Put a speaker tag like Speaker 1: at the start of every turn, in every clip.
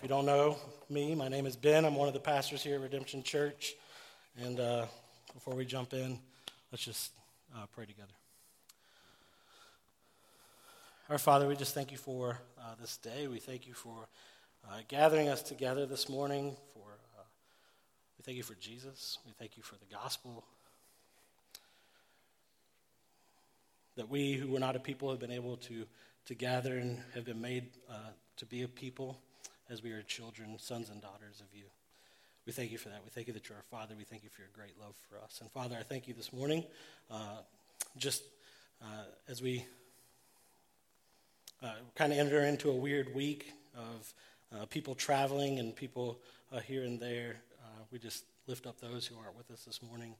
Speaker 1: If you don't know me, my name is Ben. I'm one of the pastors here at Redemption Church. And uh, before we jump in, let's just uh, pray together. Our Father, we just thank you for uh, this day. We thank you for uh, gathering us together this morning. For uh, we thank you for Jesus. We thank you for the gospel. That we who were not a people have been able to to gather and have been made uh, to be a people as we are children, sons and daughters of you. We thank you for that. We thank you that you're our Father. We thank you for your great love for us. And Father, I thank you this morning, uh, just uh, as we uh, kind of enter into a weird week of uh, people traveling and people uh, here and there. Uh, we just lift up those who aren't with us this morning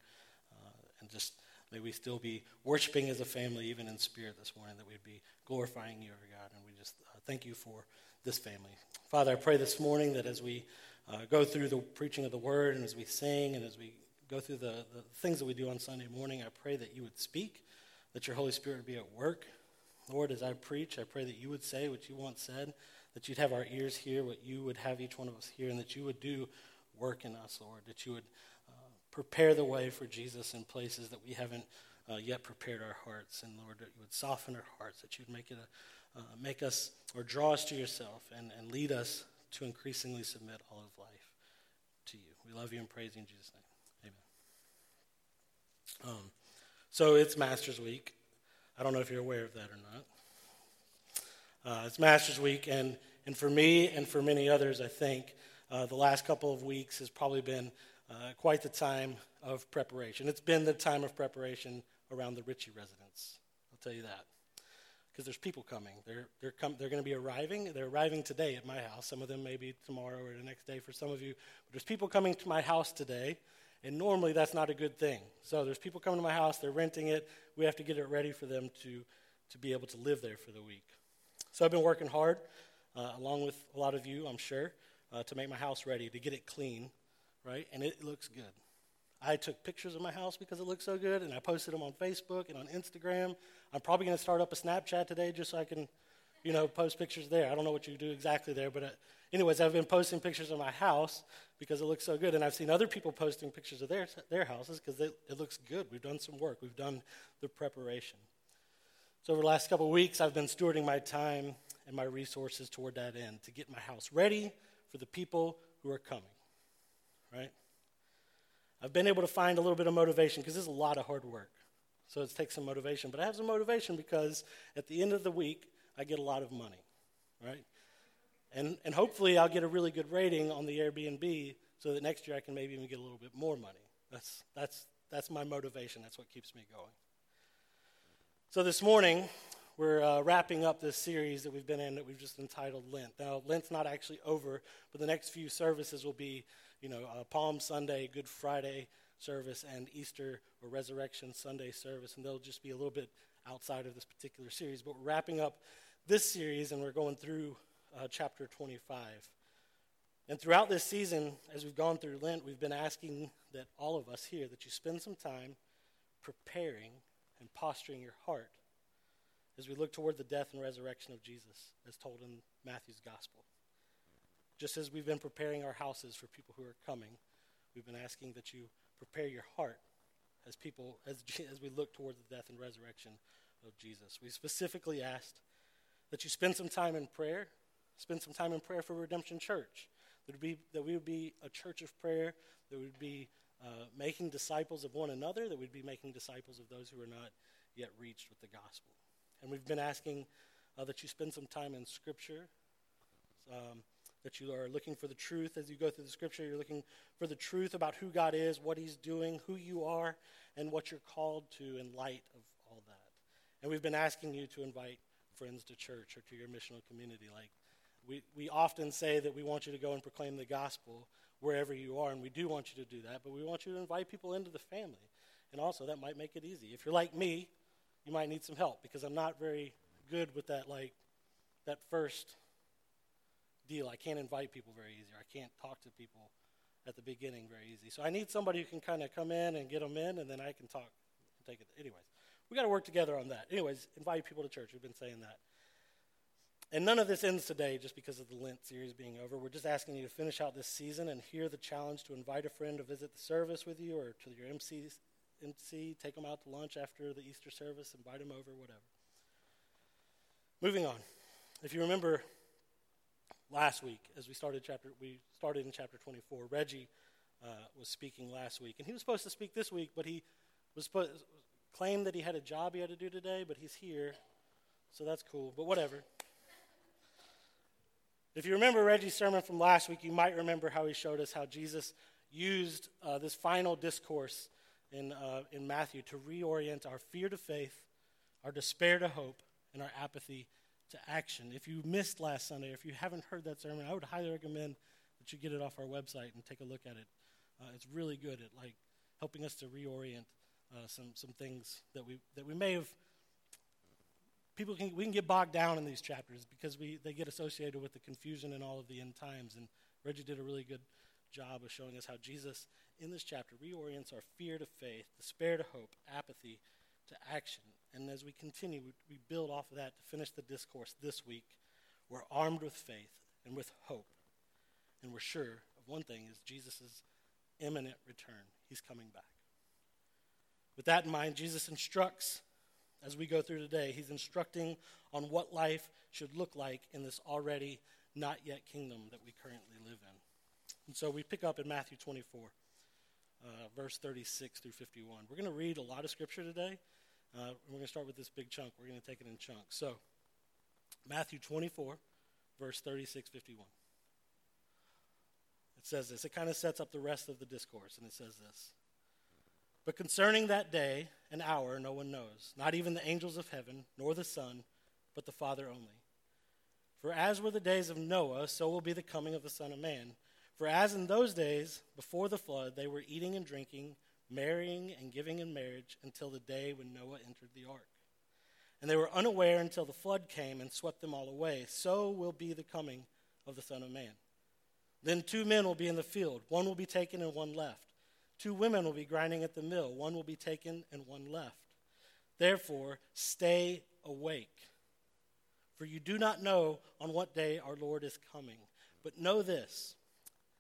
Speaker 1: and just may we still be worshiping as a family, even in spirit this morning, that we'd be glorifying you, our God. And we just thank you for this family. Father, I pray this morning that as we uh, go through the preaching of the word and as we sing and as we go through the, the things that we do on Sunday morning, I pray that you would speak, that your Holy Spirit would be at work. Lord, as I preach, I pray that you would say what you want said, that you'd have our ears hear what you would have each one of us hear, and that you would do work in us, Lord, that you would uh, prepare the way for Jesus in places that we haven't uh, yet prepared our hearts. And Lord, that you would soften our hearts, that you'd make it a uh, make us or draw us to yourself and, and lead us to increasingly submit all of life to you. We love you and praise you in Jesus' name. Amen. Um, so it's Masters Week. I don't know if you're aware of that or not. Uh, it's Masters Week, and, and for me and for many others, I think uh, the last couple of weeks has probably been uh, quite the time of preparation. It's been the time of preparation around the Ritchie residence. I'll tell you that because there's people coming. They're, they're, com- they're going to be arriving. They're arriving today at my house. Some of them maybe tomorrow or the next day for some of you. But there's people coming to my house today, and normally that's not a good thing. So there's people coming to my house. They're renting it. We have to get it ready for them to, to be able to live there for the week. So I've been working hard, uh, along with a lot of you, I'm sure, uh, to make my house ready, to get it clean, right? And it looks good. I took pictures of my house because it looked so good, and I posted them on Facebook and on Instagram. I'm probably going to start up a Snapchat today just so I can, you know, post pictures there. I don't know what you do exactly there, but uh, anyways, I've been posting pictures of my house because it looks so good, and I've seen other people posting pictures of their their houses because it, it looks good. We've done some work. We've done the preparation. So over the last couple of weeks, I've been stewarding my time and my resources toward that end to get my house ready for the people who are coming. Right? I've been able to find a little bit of motivation because this is a lot of hard work. So it takes some motivation. But I have some motivation because at the end of the week, I get a lot of money, right? And, and hopefully I'll get a really good rating on the Airbnb so that next year I can maybe even get a little bit more money. That's, that's, that's my motivation. That's what keeps me going. So this morning, we're uh, wrapping up this series that we've been in that we've just entitled Lent. Now, Lent's not actually over, but the next few services will be you know, uh, Palm Sunday, Good Friday service, and Easter or Resurrection Sunday service, and they'll just be a little bit outside of this particular series. But we're wrapping up this series, and we're going through uh, chapter 25. And throughout this season, as we've gone through Lent, we've been asking that all of us here that you spend some time preparing and posturing your heart as we look toward the death and resurrection of Jesus, as told in Matthew's gospel. Just as we've been preparing our houses for people who are coming, we've been asking that you prepare your heart as people as, as we look toward the death and resurrection of Jesus. We specifically asked that you spend some time in prayer, spend some time in prayer for Redemption Church. That, be, that we would be a church of prayer, that would be uh, making disciples of one another, that we'd be making disciples of those who are not yet reached with the gospel. And we've been asking uh, that you spend some time in Scripture. Um, that you are looking for the truth as you go through the scripture. You're looking for the truth about who God is, what He's doing, who you are, and what you're called to in light of all that. And we've been asking you to invite friends to church or to your missional community. Like we, we often say that we want you to go and proclaim the gospel wherever you are, and we do want you to do that, but we want you to invite people into the family. And also, that might make it easy. If you're like me, you might need some help because I'm not very good with that, like, that first deal. I can't invite people very easy. I can't talk to people at the beginning very easy. So I need somebody who can kind of come in and get them in, and then I can talk and take it. Anyways, we got to work together on that. Anyways, invite people to church. We've been saying that. And none of this ends today just because of the Lent series being over. We're just asking you to finish out this season and hear the challenge to invite a friend to visit the service with you or to your MC, MC take them out to lunch after the Easter service, invite them over, whatever. Moving on. If you remember last week, as we started chapter, we started in chapter 24, Reggie uh, was speaking last week. And he was supposed to speak this week, but he was claimed that he had a job he had to do today, but he's here. So that's cool, but whatever. If you remember Reggie's sermon from last week, you might remember how he showed us how Jesus used uh, this final discourse in, uh, in Matthew to reorient our fear to faith, our despair to hope, and our apathy to action. If you missed last Sunday, if you haven't heard that sermon, I would highly recommend that you get it off our website and take a look at it. Uh, it's really good at like helping us to reorient uh, some some things that we that we may have people can we can get bogged down in these chapters because we they get associated with the confusion and all of the end times. And Reggie did a really good job of showing us how Jesus in this chapter reorients our fear to faith, despair to hope, apathy to action. And as we continue, we, build off of that to finish the discourse this week. We're armed with faith and with hope. And we're sure of one thing is Jesus' imminent return. He's coming back. With that in mind, Jesus instructs as we go through today, he's instructing on what life should look like in this already not yet kingdom that we currently live in. And so we pick up in Matthew 24, uh, verse 36 through 51. We're going to read a lot of scripture today. Uh, we're going to start with this big chunk. We're going to take it in chunks. So, Matthew 24, verse 36 51. It says this. It kind of sets up the rest of the discourse, and it says this. But concerning that day and hour, no one knows, not even the angels of heaven, nor the Son, but the Father only. For as were the days of Noah, so will be the coming of the Son of Man. For as in those days, before the flood, they were eating and drinking, marrying and giving in marriage, until the day when Noah entered the ark. And they were unaware until the flood came and swept them all away. So will be the coming of the Son of Man. Then two men will be in the field, one will be taken and one left. Two women will be grinding at the mill, one will be taken and one left. Therefore, stay awake. For you do not know on what day our Lord is coming. But know this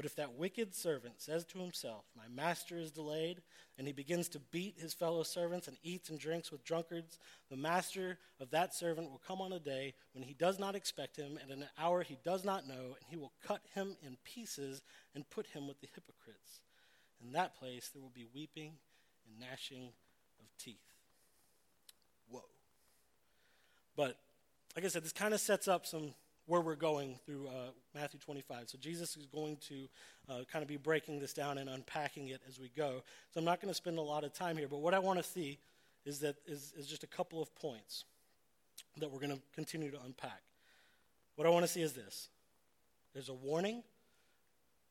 Speaker 1: But if that wicked servant says to himself, My master is delayed, and he begins to beat his fellow servants and eats and drinks with drunkards, the master of that servant will come on a day when he does not expect him, and in an hour he does not know, and he will cut him in pieces and put him with the hypocrites. In that place, there will be weeping and gnashing of teeth. Whoa. But, like I said, this kind of sets up some where we're going through uh, Matthew 25. So Jesus is going to uh, kind of be breaking this down and unpacking it as we go. So I'm not going to spend a lot of time here, but what I want to see is that is, is just a couple of points that we're going to continue to unpack. What I want to see is this: there's a warning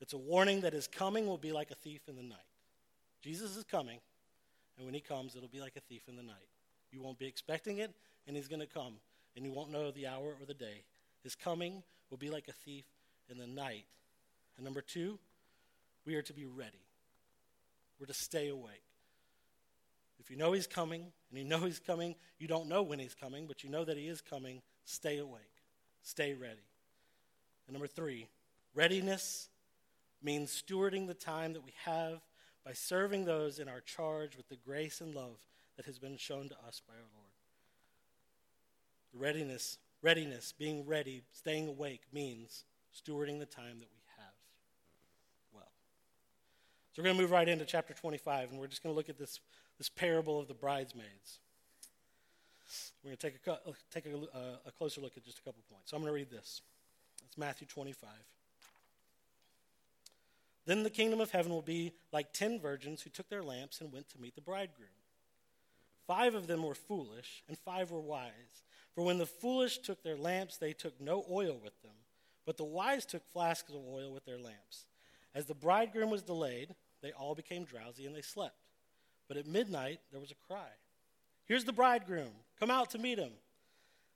Speaker 1: it's a warning that his coming will be like a thief in the night. Jesus is coming, and when he comes, it'll be like a thief in the night. You won't be expecting it, and he's going to come, and you won't know the hour or the day. His coming will be like a thief in the night. And number two, we are to be ready. We're to stay awake. If you know he's coming, and you know he's coming, you don't know when he's coming, but you know that he is coming, stay awake. Stay ready. And number three, readiness means stewarding the time that we have by serving those in our charge with the grace and love that has been shown to us by our Lord. The readiness, readiness, being ready, staying awake means stewarding the time that we have well. So we're going to move right into chapter 25, and we're just going to look at this, this parable of the bridesmaids. We're going to take, a, take a, uh, a closer look at just a couple points. So I'm going to read this. It's Matthew 25. Then the kingdom of heaven will be like ten virgins who took their lamps and went to meet the bridegroom. Five of them were foolish, and five were wise. For when the foolish took their lamps, they took no oil with them. But the wise took flasks of oil with their lamps. As the bridegroom was delayed, they all became drowsy and they slept. But at midnight there was a cry Here's the bridegroom, come out to meet him.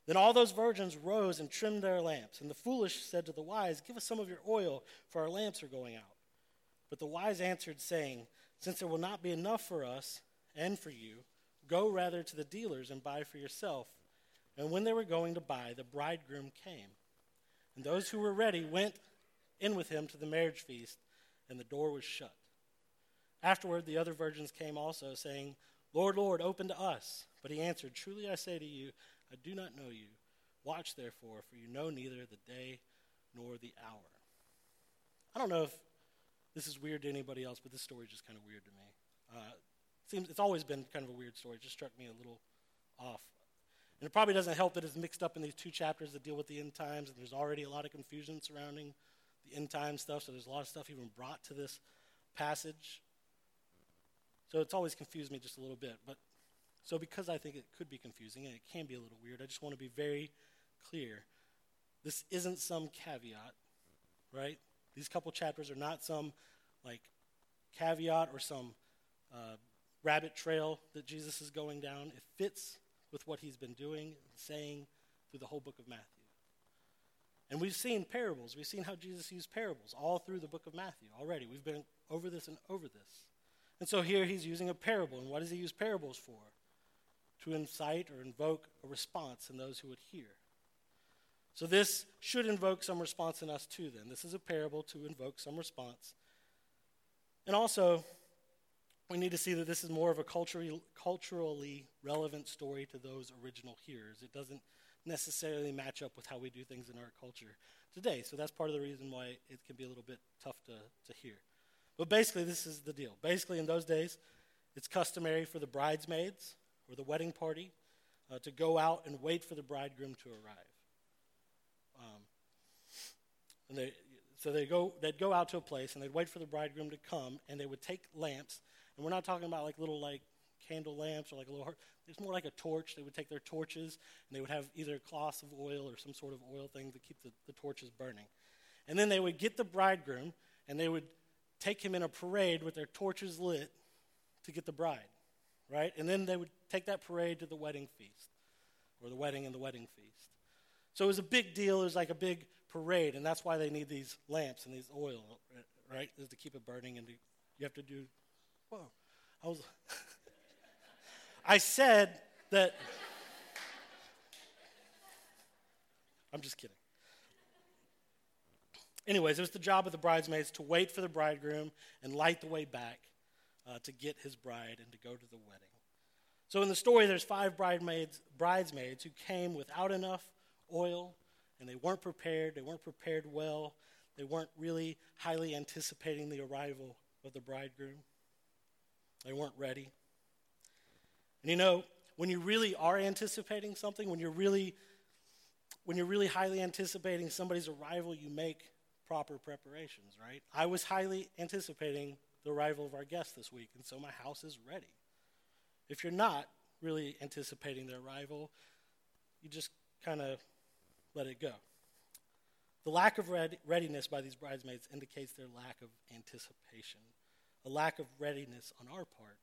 Speaker 1: Then all those virgins rose and trimmed their lamps. And the foolish said to the wise, Give us some of your oil, for our lamps are going out. But the wise answered, saying, Since there will not be enough for us and for you, go rather to the dealers and buy for yourself. And when they were going to buy, the bridegroom came. And those who were ready went in with him to the marriage feast, and the door was shut. Afterward, the other virgins came also, saying, Lord, Lord, open to us. But he answered, Truly I say to you, I do not know you. Watch therefore, for you know neither the day nor the hour. I don't know if this is weird to anybody else, but this story is just kind of weird to me. Uh, it seems it's always been kind of a weird story. It just struck me a little off. And it probably doesn't help that it's mixed up in these two chapters that deal with the end times, and there's already a lot of confusion surrounding the end time stuff, so there's a lot of stuff even brought to this passage. So it's always confused me just a little bit. But so because I think it could be confusing and it can be a little weird, I just want to be very clear. This isn't some caveat, right? These couple chapters are not some like caveat or some uh, rabbit trail that Jesus is going down. It fits with what he's been doing and saying through the whole book of Matthew. And we've seen parables. We've seen how Jesus used parables all through the book of Matthew already. We've been over this and over this. And so here he's using a parable. And what does he use parables for? To incite or invoke a response in those who would hear. So this should invoke some response in us too, then. This is a parable to invoke some response. And also, we need to see that this is more of a culturally, relevant story to those original hearers. It doesn't necessarily match up with how we do things in our culture today. So that's part of the reason why it can be a little bit tough to, to hear. But basically, this is the deal. Basically, in those days, it's customary for the bridesmaids or the wedding party uh, to go out and wait for the bridegroom to arrive. Um, and they, so they go, they'd go out to a place and they'd wait for the bridegroom to come, and they would take lamps and we're not talking about like little like candle lamps or like a little. It's more like a torch. They would take their torches and they would have either cloths of oil or some sort of oil thing to keep the, the torches burning. And then they would get the bridegroom and they would take him in a parade with their torches lit to get the bride, right? And then they would take that parade to the wedding feast or the wedding and the wedding feast. So it was a big deal. It was like a big parade, and that's why they need these lamps and these oil, right? Is to keep it burning, and to, you have to do Whoa. I was. I said that. I'm just kidding. Anyways, it was the job of the bridesmaids to wait for the bridegroom and light the way back uh, to get his bride and to go to the wedding. So in the story, there's five bridesmaids, bridesmaids who came without enough oil, and they weren't prepared. They weren't prepared well. They weren't really highly anticipating the arrival of the bridegroom. They weren't ready. And you know, when you really are anticipating something, when you're really when you're really highly anticipating somebody's arrival, you make proper preparations, right? I was highly anticipating the arrival of our guest this week, and so my house is ready. If you're not really anticipating their arrival, you just kind of let it go. The lack of readiness by these bridesmaids indicates their lack of anticipation a lack of readiness on our part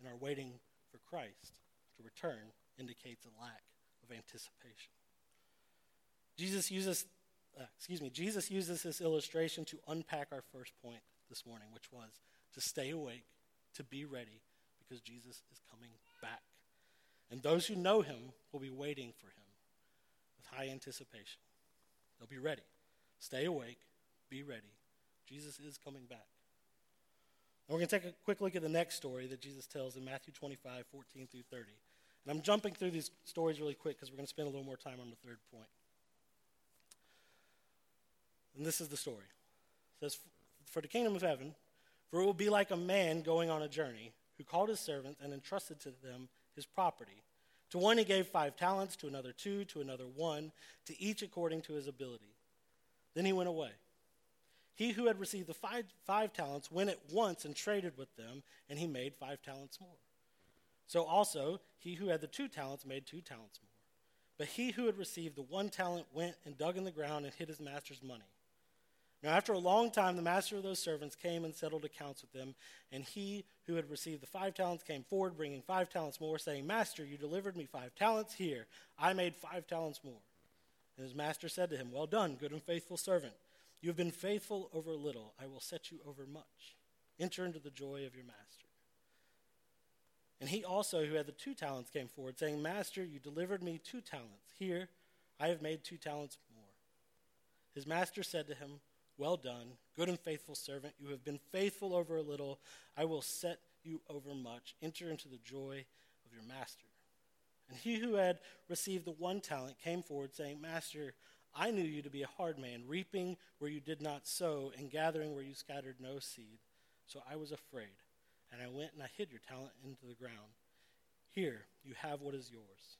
Speaker 1: in our waiting for Christ to return indicates a lack of anticipation. Jesus uses, uh, excuse me, Jesus uses this illustration to unpack our first point this morning, which was to stay awake, to be ready, because Jesus is coming back. And those who know him will be waiting for him with high anticipation. They'll be ready. Stay awake, be ready. Jesus is coming back. And we're going to take a quick look at the next story that Jesus tells in Matthew 25, 14 through 30. And I'm jumping through these stories really quick because we're going to spend a little more time on the third point. And this is the story. It says, For the kingdom of heaven, for it will be like a man going on a journey who called his servants and entrusted to them his property. To one he gave five talents, to another two, to another one, to each according to his ability. Then he went away. He who had received the five, five talents went at once and traded with them, and he made five talents more. So also, he who had the two talents made two talents more. But he who had received the one talent went and dug in the ground and hid his master's money. Now, after a long time, the master of those servants came and settled accounts with them. And he who had received the five talents came forward, bringing five talents more, saying, Master, you delivered me five talents. Here, I made five talents more. And his master said to him, Well done, good and faithful servant. You have been faithful over a little. I will set you over much. Enter into the joy of your master. And he also, who had the two talents, came forward, saying, Master, you delivered me two talents. Here, I have made two talents more. His master said to him, well done, good and faithful servant. You have been faithful over a little. I will set you over much. Enter into the joy of your master. And he who had received the one talent came forward, saying, Master, I knew you to be a hard man, reaping where you did not sow, and gathering where you scattered no seed. So I was afraid, and I went and I hid your talent into the ground. Here, you have what is yours.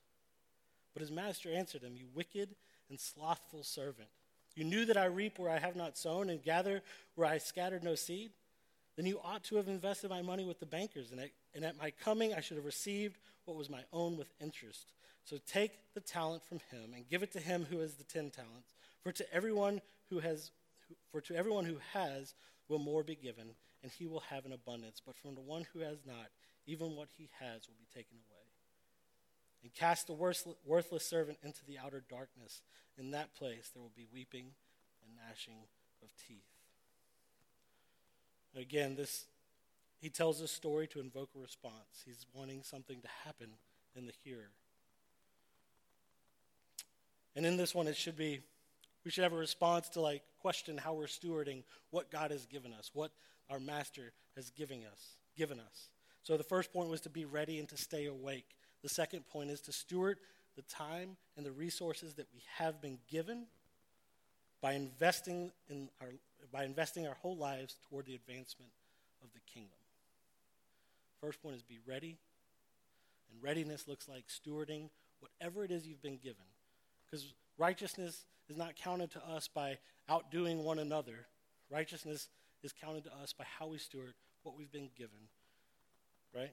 Speaker 1: But his master answered him, You wicked and slothful servant. You knew that I reap where I have not sown and gather where I scattered no seed? Then you ought to have invested my money with the bankers, and at, my coming I should have received what was my own with interest. So take the talent from him and give it to him who has the ten talents. For to everyone who has, for to everyone who has will more be given, and he will have an abundance. But from the one who has not, even what he has will be taken away and cast the worthless servant into the outer darkness. In that place there will be weeping and gnashing of teeth. Again, this he tells this story to invoke a response. He's wanting something to happen in the hearer. And in this one it should be we should have a response to like question how we're stewarding what God has given us, what our master has given us, given us. So the first point was to be ready and to stay awake. The second point is to steward the time and the resources that we have been given by investing in our by investing our whole lives toward the advancement of the kingdom. First point is be ready. And readiness looks like stewarding whatever it is you've been given. Because righteousness is not counted to us by outdoing one another. Righteousness is counted to us by how we steward what we've been given. Right?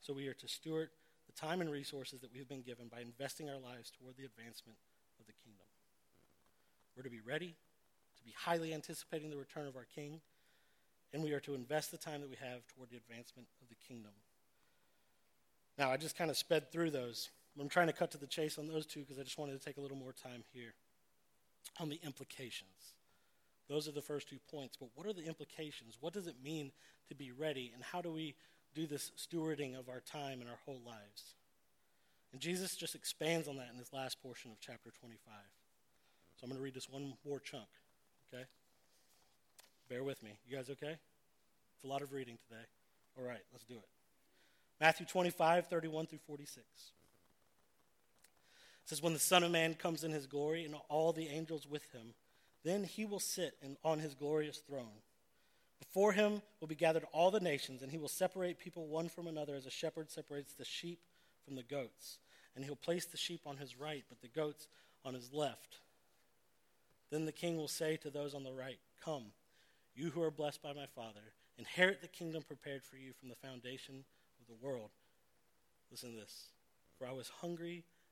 Speaker 1: So we are to steward the time and resources that we've been given by investing our lives toward the advancement of the kingdom. We're to be ready, to be highly anticipating the return of our King, and we are to invest the time that we have toward the advancement of the kingdom. Now, I just kind of sped through those. I'm trying to cut to the chase on those two because I just wanted to take a little more time here on the implications. Those are the first two points. But what are the implications? What does it mean to be ready? And how do we do this stewarding of our time and our whole lives. And Jesus just expands on that in this last portion of chapter 25. So I'm going to read this one more chunk, okay? Bear with me. You guys okay? It's a lot of reading today. All right, let's do it. Matthew 25, 31 through 46. Says, When the Son of Man comes in his glory and all the angels with him, then he will sit in, on his glorious throne. Before him will be gathered all the nations, and he will separate people one from another as a shepherd separates the sheep from the goats. And he'll place the sheep on his right, but the goats on his left. Then the king will say to those on the right, Come, you who are blessed by my Father, inherit the kingdom prepared for you from the foundation of the world. Listen to this. For I was hungry,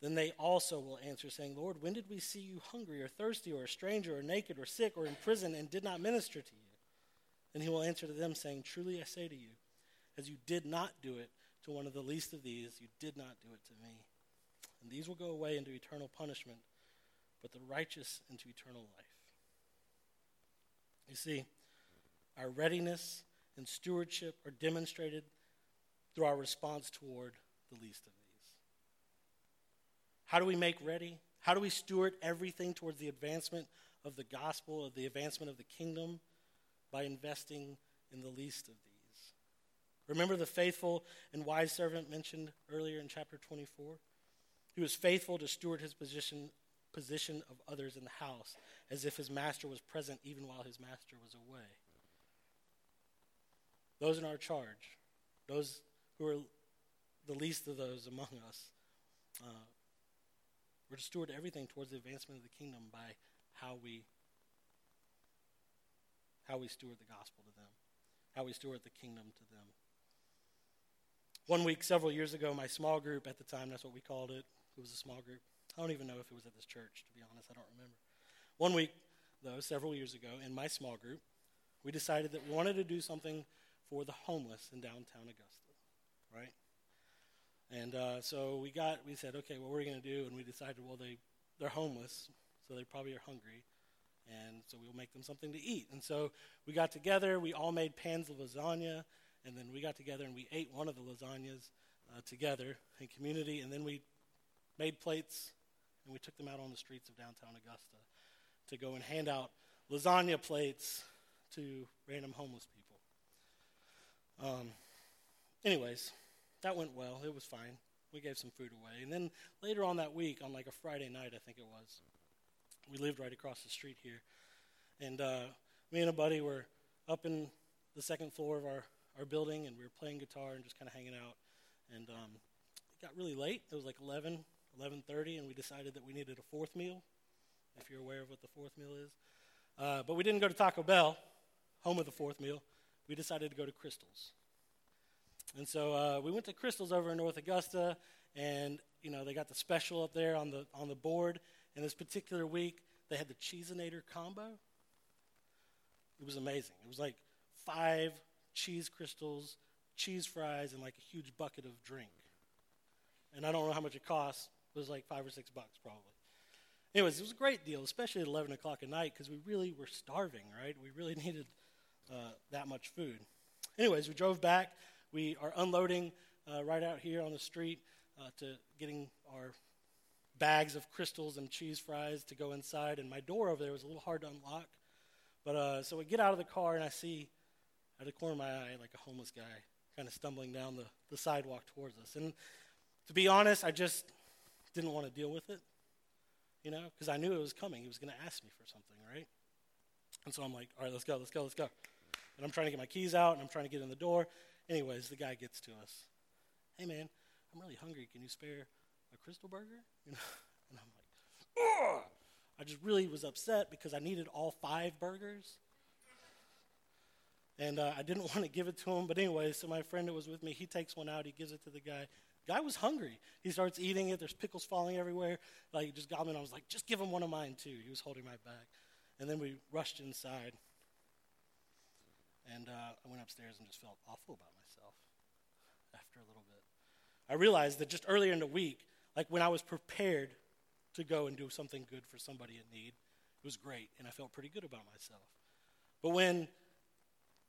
Speaker 1: Then they also will answer, saying, Lord, when did we see you hungry, or thirsty, or a stranger, or naked, or sick, or in prison, and did not minister to you? And he will answer to them, saying, Truly I say to you, as you did not do it to one of the least of these, you did not do it to me. And these will go away into eternal punishment, but the righteous into eternal life. You see, our readiness and stewardship are demonstrated through our response toward the least of these. How do we make ready? How do we steward everything towards the advancement of the gospel, of the advancement of the kingdom? By investing in the least of these. Remember the faithful and wise servant mentioned earlier in chapter 24? He was faithful to steward his position, position of others in the house as if his master was present even while his master was away. Those in our charge, those who are the least of those among us, uh, we're to steward everything towards the advancement of the kingdom by how we how we steward the gospel to them, how we steward the kingdom to them. One week, several years ago, my small group at the time, that's what we called it, it was a small group. I don't even know if it was at this church, to be honest, I don't remember. One week, though, several years ago, in my small group, we decided that we wanted to do something for the homeless in downtown Augusta, right? And uh, so we got, we said, okay, what are we going to do? And we decided, well, they, they're homeless, so they probably are hungry. And so we'll make them something to eat. And so we got together, we all made pans of lasagna, and then we got together and we ate one of the lasagnas uh, together in community, and then we made plates and we took them out on the streets of downtown Augusta to go and hand out lasagna plates to random homeless people. Um, anyways, that went well. It was fine. We gave some food away. And then later on that week, on like a Friday night, I think it was, we lived right across the street here. And uh, me and a buddy were up in the second floor of our, our building, and we were playing guitar and just kind of hanging out. And um, it got really late. It was like 11, 11.30, and we decided that we needed a fourth meal, if you're aware of what the fourth meal is. Uh, but we didn't go to Taco Bell, home of the fourth meal. We decided to go to Krystal's. And so uh, we went to Krystal's over in North Augusta, and you know they got the special up there on the on the board. And this particular week, they had the Cheeseinator combo. It was amazing. It was like five cheese Krystals, cheese fries, and like a huge bucket of drink. And I don't know how much it cost. It was like five or six bucks probably. Anyways, it was a great deal, especially at 11 o'clock at night because we really were starving, right? We really needed uh, that much food. Anyways, we drove back. We are unloading uh, right out here on the street uh, to getting our bags of Krystals and cheese fries to go inside. And my door over there was a little hard to unlock. But uh, so we get out of the car and I see at the corner of my eye like a homeless guy kind of stumbling down the, the sidewalk towards us. And to be honest, I just didn't want to deal with it, you know, because I knew it was coming. He was going to ask me for something, right? And so I'm like, all right, let's go, let's go, let's go. And I'm trying to get my keys out and I'm trying to get in the door. Anyways, the guy gets to us. Hey, man, I'm really hungry. Can you spare a Krystal burger? You know? And I'm like, Ugh! I just really was upset because I needed all five burgers. And uh, I didn't want to give it to him. But anyway, so my friend that was with me, he takes one out. He gives it to the guy. Guy was hungry. He starts eating it. There's pickles falling everywhere. Like, just got me. I was like, just give him one of mine, too. He was holding my bag. And then we rushed inside. And uh, I went upstairs and just felt awful about myself after a little bit. I realized that just earlier in the week, like when I was prepared to go and do something good for somebody in need, it was great, and I felt pretty good about myself. But when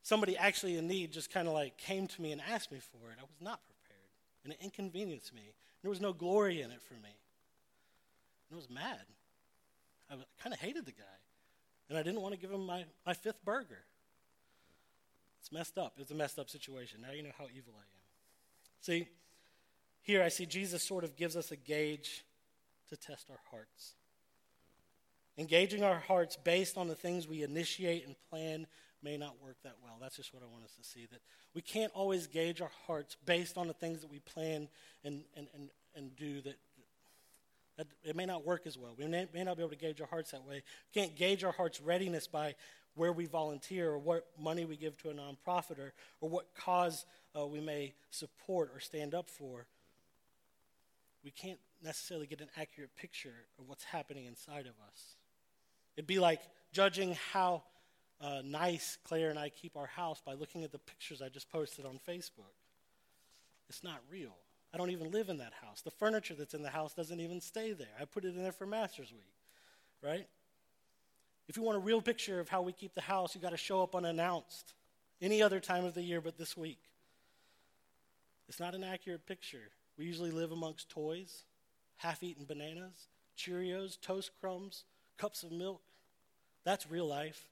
Speaker 1: somebody actually in need just kind of like came to me and asked me for it, I was not prepared, and it inconvenienced me. There was no glory in it for me. And I was mad. I kind of hated the guy, and I didn't want to give him my, my fifth burger. It's messed up. It's a messed up situation. Now you know how evil I am. See, here I see Jesus sort of gives us a gauge to test our hearts. Engaging our hearts based on the things we initiate and plan may not work that well. That's just what I want us to see. That we can't always gauge our hearts based on the things that we plan and, and, and, and do that, that it may not work as well. We may, may not be able to gauge our hearts that way. We can't gauge our heart's readiness by where we volunteer or what money we give to a nonprofit or, or what cause uh, we may support or stand up for. We can't necessarily get an accurate picture of what's happening inside of us. It'd be like judging how uh, nice Claire and I keep our house by looking at the pictures I just posted on Facebook. It's not real. I don't even live in that house. The furniture that's in the house doesn't even stay there. I put it in there for Masters Week, right? If you want a real picture of how we keep the house, you got to show up unannounced any other time of the year but this week. It's not an accurate picture. We usually live amongst toys, half eaten bananas, Cheerios, toast crumbs, cups of milk. That's real life.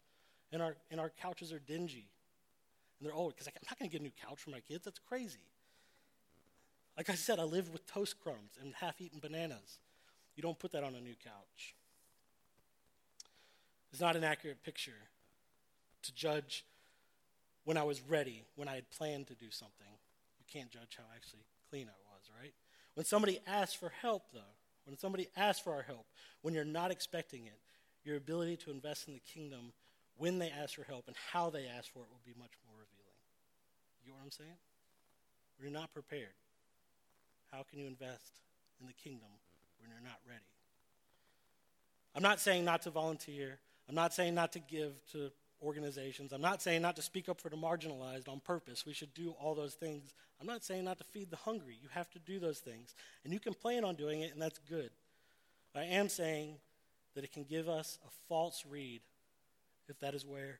Speaker 1: And our, and our couches are dingy. And they're old because I'm not going to get a new couch for my kids. That's crazy. Like I said, I live with toast crumbs and half eaten bananas. You don't put that on a new couch. It's not an accurate picture to judge when I was ready, when I had planned to do something. You can't judge how actually clean I was, right? When somebody asks for help, though, when somebody asks for our help, when you're not expecting it, your ability to invest in the kingdom when they ask for help and how they ask for it will be much more revealing. You know what I'm saying? When you're not prepared, how can you invest in the kingdom when you're not ready? I'm not saying not to volunteer. I'm not saying not to give to organizations. I'm not saying not to speak up for the marginalized on purpose. We should do all those things. I'm not saying not to feed the hungry. You have to do those things. And you can plan on doing it, and that's good. I am saying that it can give us a false read if that is where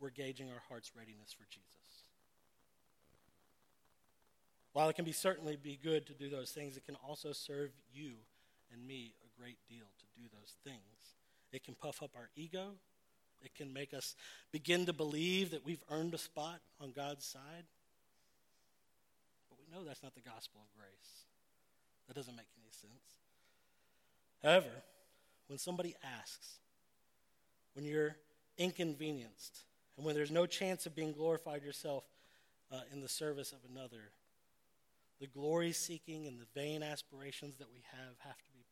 Speaker 1: we're gauging our heart's readiness for Jesus. While it can be certainly be good to do those things, it can also serve you and me a great deal to do those things. It can puff up our ego. It can make us begin to believe that we've earned a spot on God's side. But we know that's not the gospel of grace. That doesn't make any sense. However, when somebody asks, when you're inconvenienced, and when there's no chance of being glorified yourself uh, in the service of another, the glory seeking and the vain aspirations that we have have to be.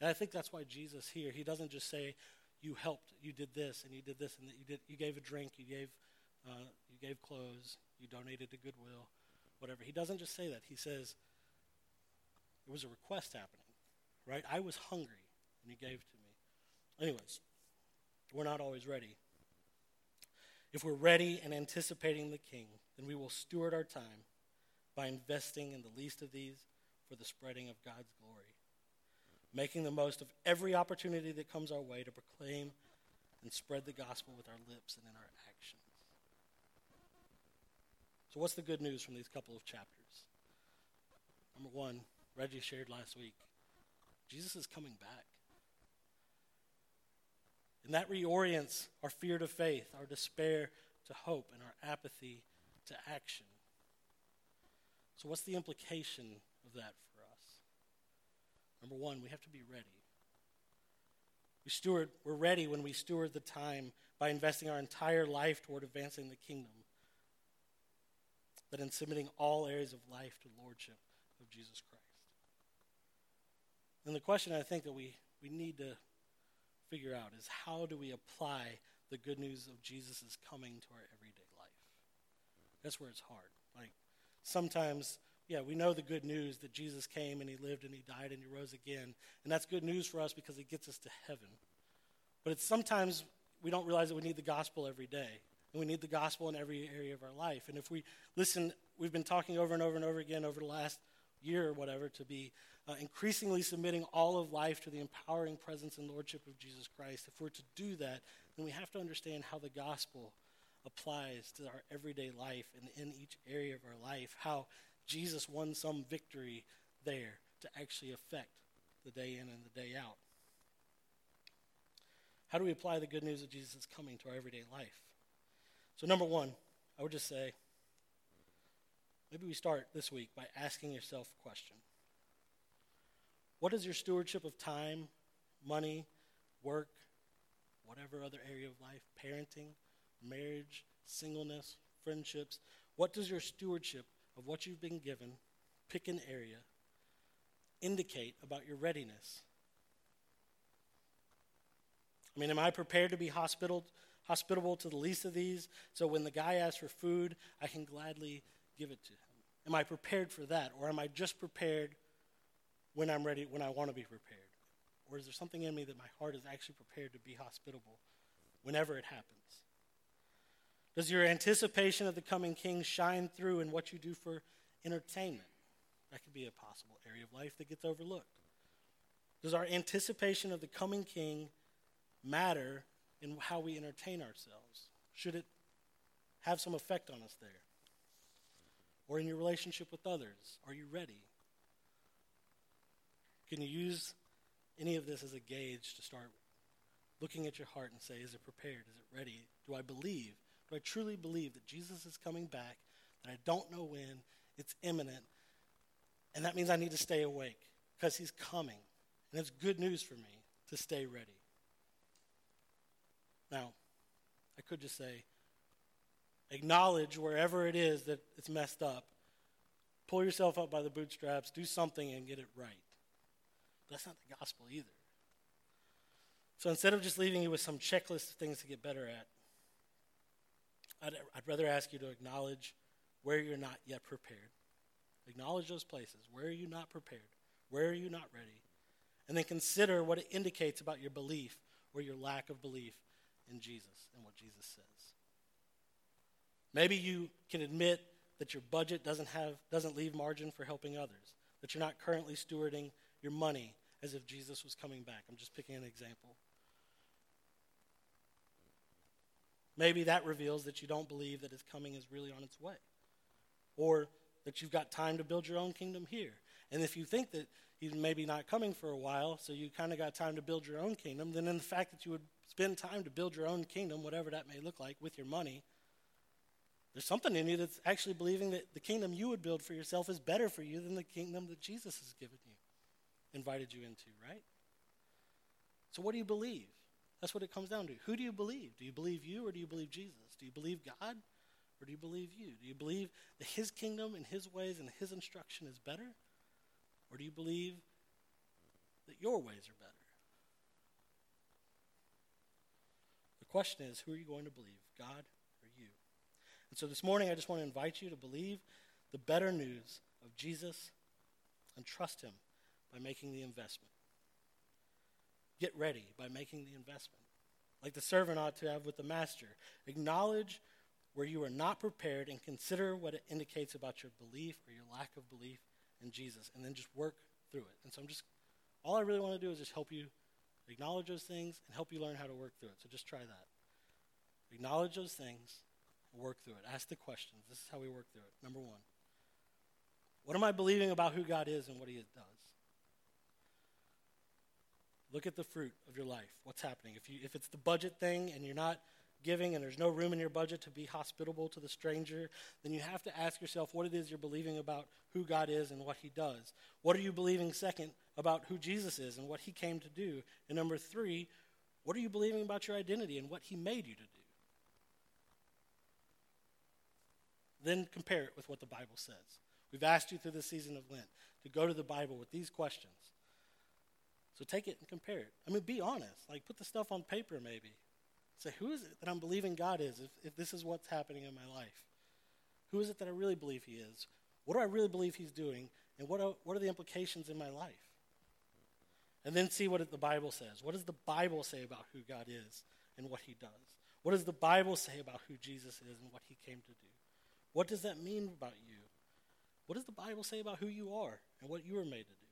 Speaker 1: And I think that's why Jesus here, he doesn't just say, you helped, you did this, and you did this, and you did, you gave a drink, you gave, uh, you gave clothes, you donated to Goodwill, whatever. He doesn't just say that. He says, it was a request happening, right? I was hungry, and you gave to me. Anyways, we're not always ready. If we're ready and anticipating the King, then we will steward our time by investing in the least of these for the spreading of God's glory, making the most of every opportunity that comes our way to proclaim and spread the gospel with our lips and in our actions. So, what's the good news from these couple of chapters? Number one, Reggie shared last week Jesus is coming back. And that reorients our fear to faith, our despair to hope, and our apathy to action. So, what's the implication of that? Number one, we have to be ready. We steward, we're ready when we steward the time by investing our entire life toward advancing the kingdom, but in submitting all areas of life to lordship of Jesus Christ. And the question I think that we, we need to figure out is how do we apply the good news of Jesus' coming to our everyday life? That's where it's hard. Like, sometimes, yeah, we know the good news that Jesus came and he lived and he died and he rose again. And that's good news for us because it gets us to heaven. But it's sometimes we don't realize that we need the gospel every day. And we need the gospel in every area of our life. And if we listen, we've been talking over and over and over again over the last year or whatever to be uh, increasingly submitting all of life to the empowering presence and lordship of Jesus Christ. If we're to do that, then we have to understand how the gospel applies to our everyday life and in each area of our life, how Jesus won some victory there to actually affect the day in and the day out. How do we apply the good news of Jesus' coming to our everyday life? So, number one, I would just say maybe we start this week by asking yourself a question What is your stewardship of time, money, work, whatever other area of life, parenting, marriage, singleness, friendships? What does your stewardship of what you've been given, pick an area, indicate about your readiness? I mean, am I prepared to be hospitable, hospitable to the least of these? So when the guy asks for food, I can gladly give it to him. Am I prepared for that? Or am I just prepared when I'm ready, when I want to be prepared? Or is there something in me that my heart is actually prepared to be hospitable whenever it happens? Does your anticipation of the coming king shine through in what you do for entertainment? That could be a possible area of life that gets overlooked. Does our anticipation of the coming king matter in how we entertain ourselves? Should it have some effect on us there? Or in your relationship with others? Are you ready? Can you use any of this as a gauge to start looking at your heart and say, is it prepared? Is it ready? Do I believe? I truly believe that Jesus is coming back, that I don't know when, it's imminent, and that means I need to stay awake because he's coming. And it's good news for me to stay ready. Now, I could just say, acknowledge wherever it is that it's messed up. Pull yourself up by the bootstraps, do something, and get it right. But that's not the gospel either. So instead of just leaving you with some checklist of things to get better at, I'd, I'd rather ask you to acknowledge where you're not yet prepared. Acknowledge those places. Where are you not prepared? Where are you not ready? And then consider what it indicates about your belief or your lack of belief in Jesus and what Jesus says. Maybe you can admit that your budget doesn't have doesn't leave margin for helping others, that you're not currently stewarding your money as if Jesus was coming back. I'm just picking an example. Maybe that reveals that you don't believe that his coming is really on its way. Or that you've got time to build your own kingdom here. And if you think that he's maybe not coming for a while, so you kind of got time to build your own kingdom, then in the fact that you would spend time to build your own kingdom, whatever that may look like, with your money, there's something in you that's actually believing that the kingdom you would build for yourself is better for you than the kingdom that Jesus has given you, invited you into, right? So, what do you believe? That's what it comes down to. Who do you believe? Do you believe you or do you believe Jesus? Do you believe God or do you believe you? Do you believe that His kingdom and His ways and His instruction is better? Or do you believe that your ways are better? The question is who are you going to believe, God or you? And so this morning, I just want to invite you to believe the better news of Jesus and trust Him by making the investment. Get ready by making the investment. Like the servant ought to have with the master. Acknowledge where you are not prepared and consider what it indicates about your belief or your lack of belief in Jesus, and then just work through it. And so I'm just, all I really want to do is just help you acknowledge those things and help you learn how to work through it. So just try that. Acknowledge those things work through it. Ask the questions. This is how we work through it. Number one, what am I believing about who God is and what He does? Look at the fruit of your life. What's happening? If, you, if it's the budget thing and you're not giving and there's no room in your budget to be hospitable to the stranger, then you have to ask yourself what it is you're believing about who God is and what He does. What are you believing, second, about who Jesus is and what He came to do? And number three, what are you believing about your identity and what He made you to do? Then compare it with what the Bible says. We've asked you through the season of Lent to go to the Bible with these questions. So take it and compare it. I mean, be honest. Like, put the stuff on paper, maybe. Say, who is it that I'm believing God is if, if this is what's happening in my life? Who is it that I really believe He is? What do I really believe He's doing? And what are, what are the implications in my life? And then see what the Bible says. What does the Bible say about who God is and what He does? What does the Bible say about who Jesus is and what He came to do? What does that mean about you? What does the Bible say about who you are and what you were made to do?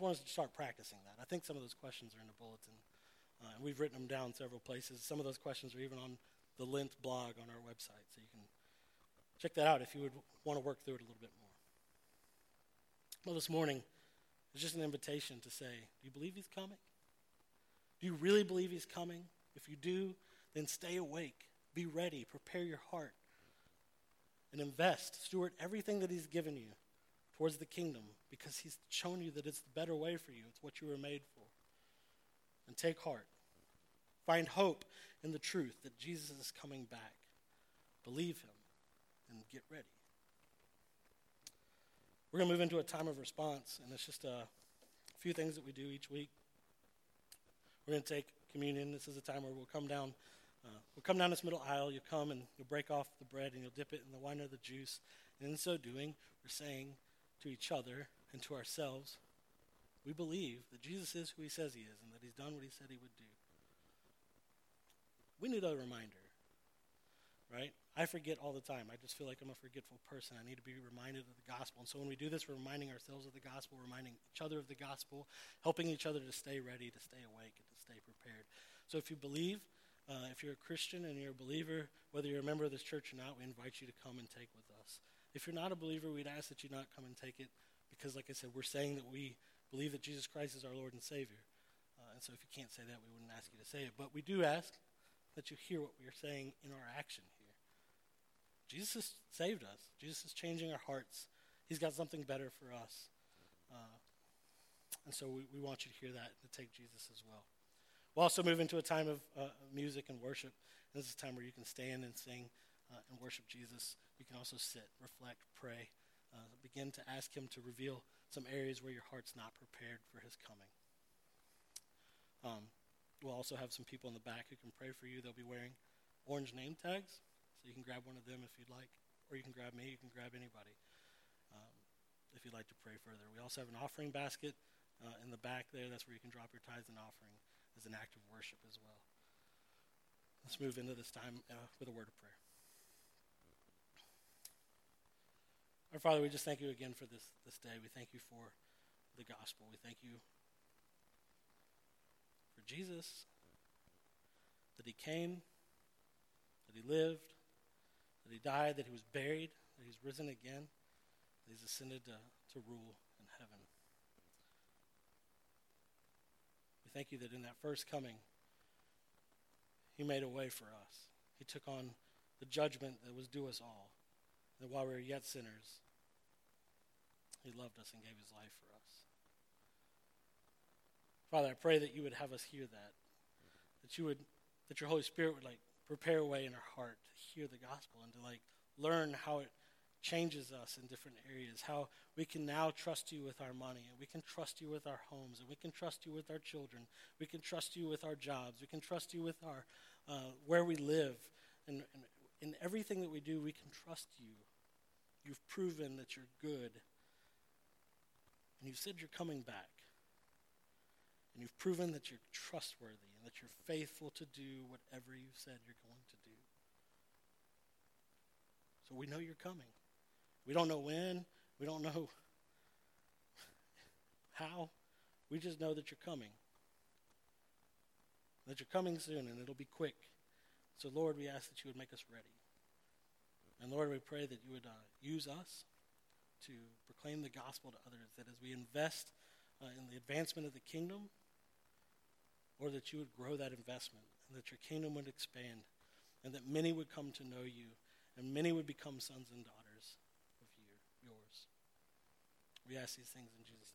Speaker 1: Just want us to start practicing that. I think some of those questions are in the bulletin. Uh, and we've written them down several places. Some of those questions are even on the Lent blog on our website, so you can check that out if you would want to work through it a little bit more. Well, this morning is just an invitation to say, do you believe he's coming? Do you really believe he's coming? If you do, then stay awake, be ready, prepare your heart, and invest, steward everything that he's given you towards the kingdom because he's shown you that it's the better way for you. It's what you were made for and take heart. Find hope in the truth that Jesus is coming back. Believe him and get ready. We're going to move into a time of response, and it's just a few things that we do each week. We're going to take communion. This is a time where we'll come down. Uh, we'll come down this middle aisle. You'll come and you'll break off the bread and you'll dip it in the wine or the juice. And in so doing, we're saying to each other and to ourselves, we believe that Jesus is who he says he is and that he's done what he said he would do. We need a reminder. right? I forget all the time. I just feel like I'm a forgetful person. I need to be reminded of the gospel. And so when we do this, we're reminding ourselves of the gospel, reminding each other of the gospel, helping each other to stay ready, to stay awake, and to stay prepared. So if you believe, uh, if you're a Christian and you're a believer, whether you're a member of this church or not, we invite you to come and take with us. If you're not a believer, we'd ask that you not come and take it because, like I said, we're saying that we believe that Jesus Christ is our Lord and Savior. Uh, and so if you can't say that, we wouldn't ask you to say it. But we do ask that you hear what we are saying in our action here. Jesus has saved us, Jesus is changing our hearts. He's got something better for us. Uh, and so we, we want you to hear that and to take Jesus as well. We'll also move into a time of uh, music and worship. This is a time where you can stand and sing uh, and worship Jesus. You can also sit, reflect, pray, begin to ask Him to reveal some areas where your heart's not prepared for His coming. Um, we'll also have some people in the back who can pray for you. They'll be wearing orange name tags, so you can grab one of them if you'd like, or you can grab me. You can grab anybody um, if you'd like to pray further. We also have an offering basket uh, in the back there. That's where you can drop your tithes and offering as an act of worship as well. Let's move into this time uh, with a word of prayer. Our Father, we just thank you again for this, this day. We thank you for the gospel. We thank you for Jesus, that he came, that he lived, that he died, that he was buried, that he's risen again, that he's ascended to, to rule in heaven. We thank you that in that first coming, he made a way for us. He took on the judgment that was due us all that while we were yet sinners, he loved us and gave his life for us. Father, I pray that you would have us hear that. That you would that your Holy Spirit would like prepare a way in our heart to hear the gospel and to like learn how it changes us in different areas. How we can now trust you with our money, and we can trust you with our homes, and we can trust you with our children. We can trust you with our jobs. We can trust you with our uh, where we live, and, and in everything that we do, we can trust you. You've proven that you're good. And you've said you're coming back. And you've proven that you're trustworthy and that you're faithful to do whatever you've said you're going to do. So we know you're coming. We don't know when. We don't know how. We just know that you're coming. That you're coming soon and it'll be quick. So, Lord, we ask that you would make us ready. And Lord, we pray that you would uh, use us to proclaim the gospel to others, that as we invest uh, in the advancement of the kingdom, or that you would grow that investment, and that your kingdom would expand, and that many would come to know you, and many would become sons and daughters of you, yours. We ask these things in Jesus' name.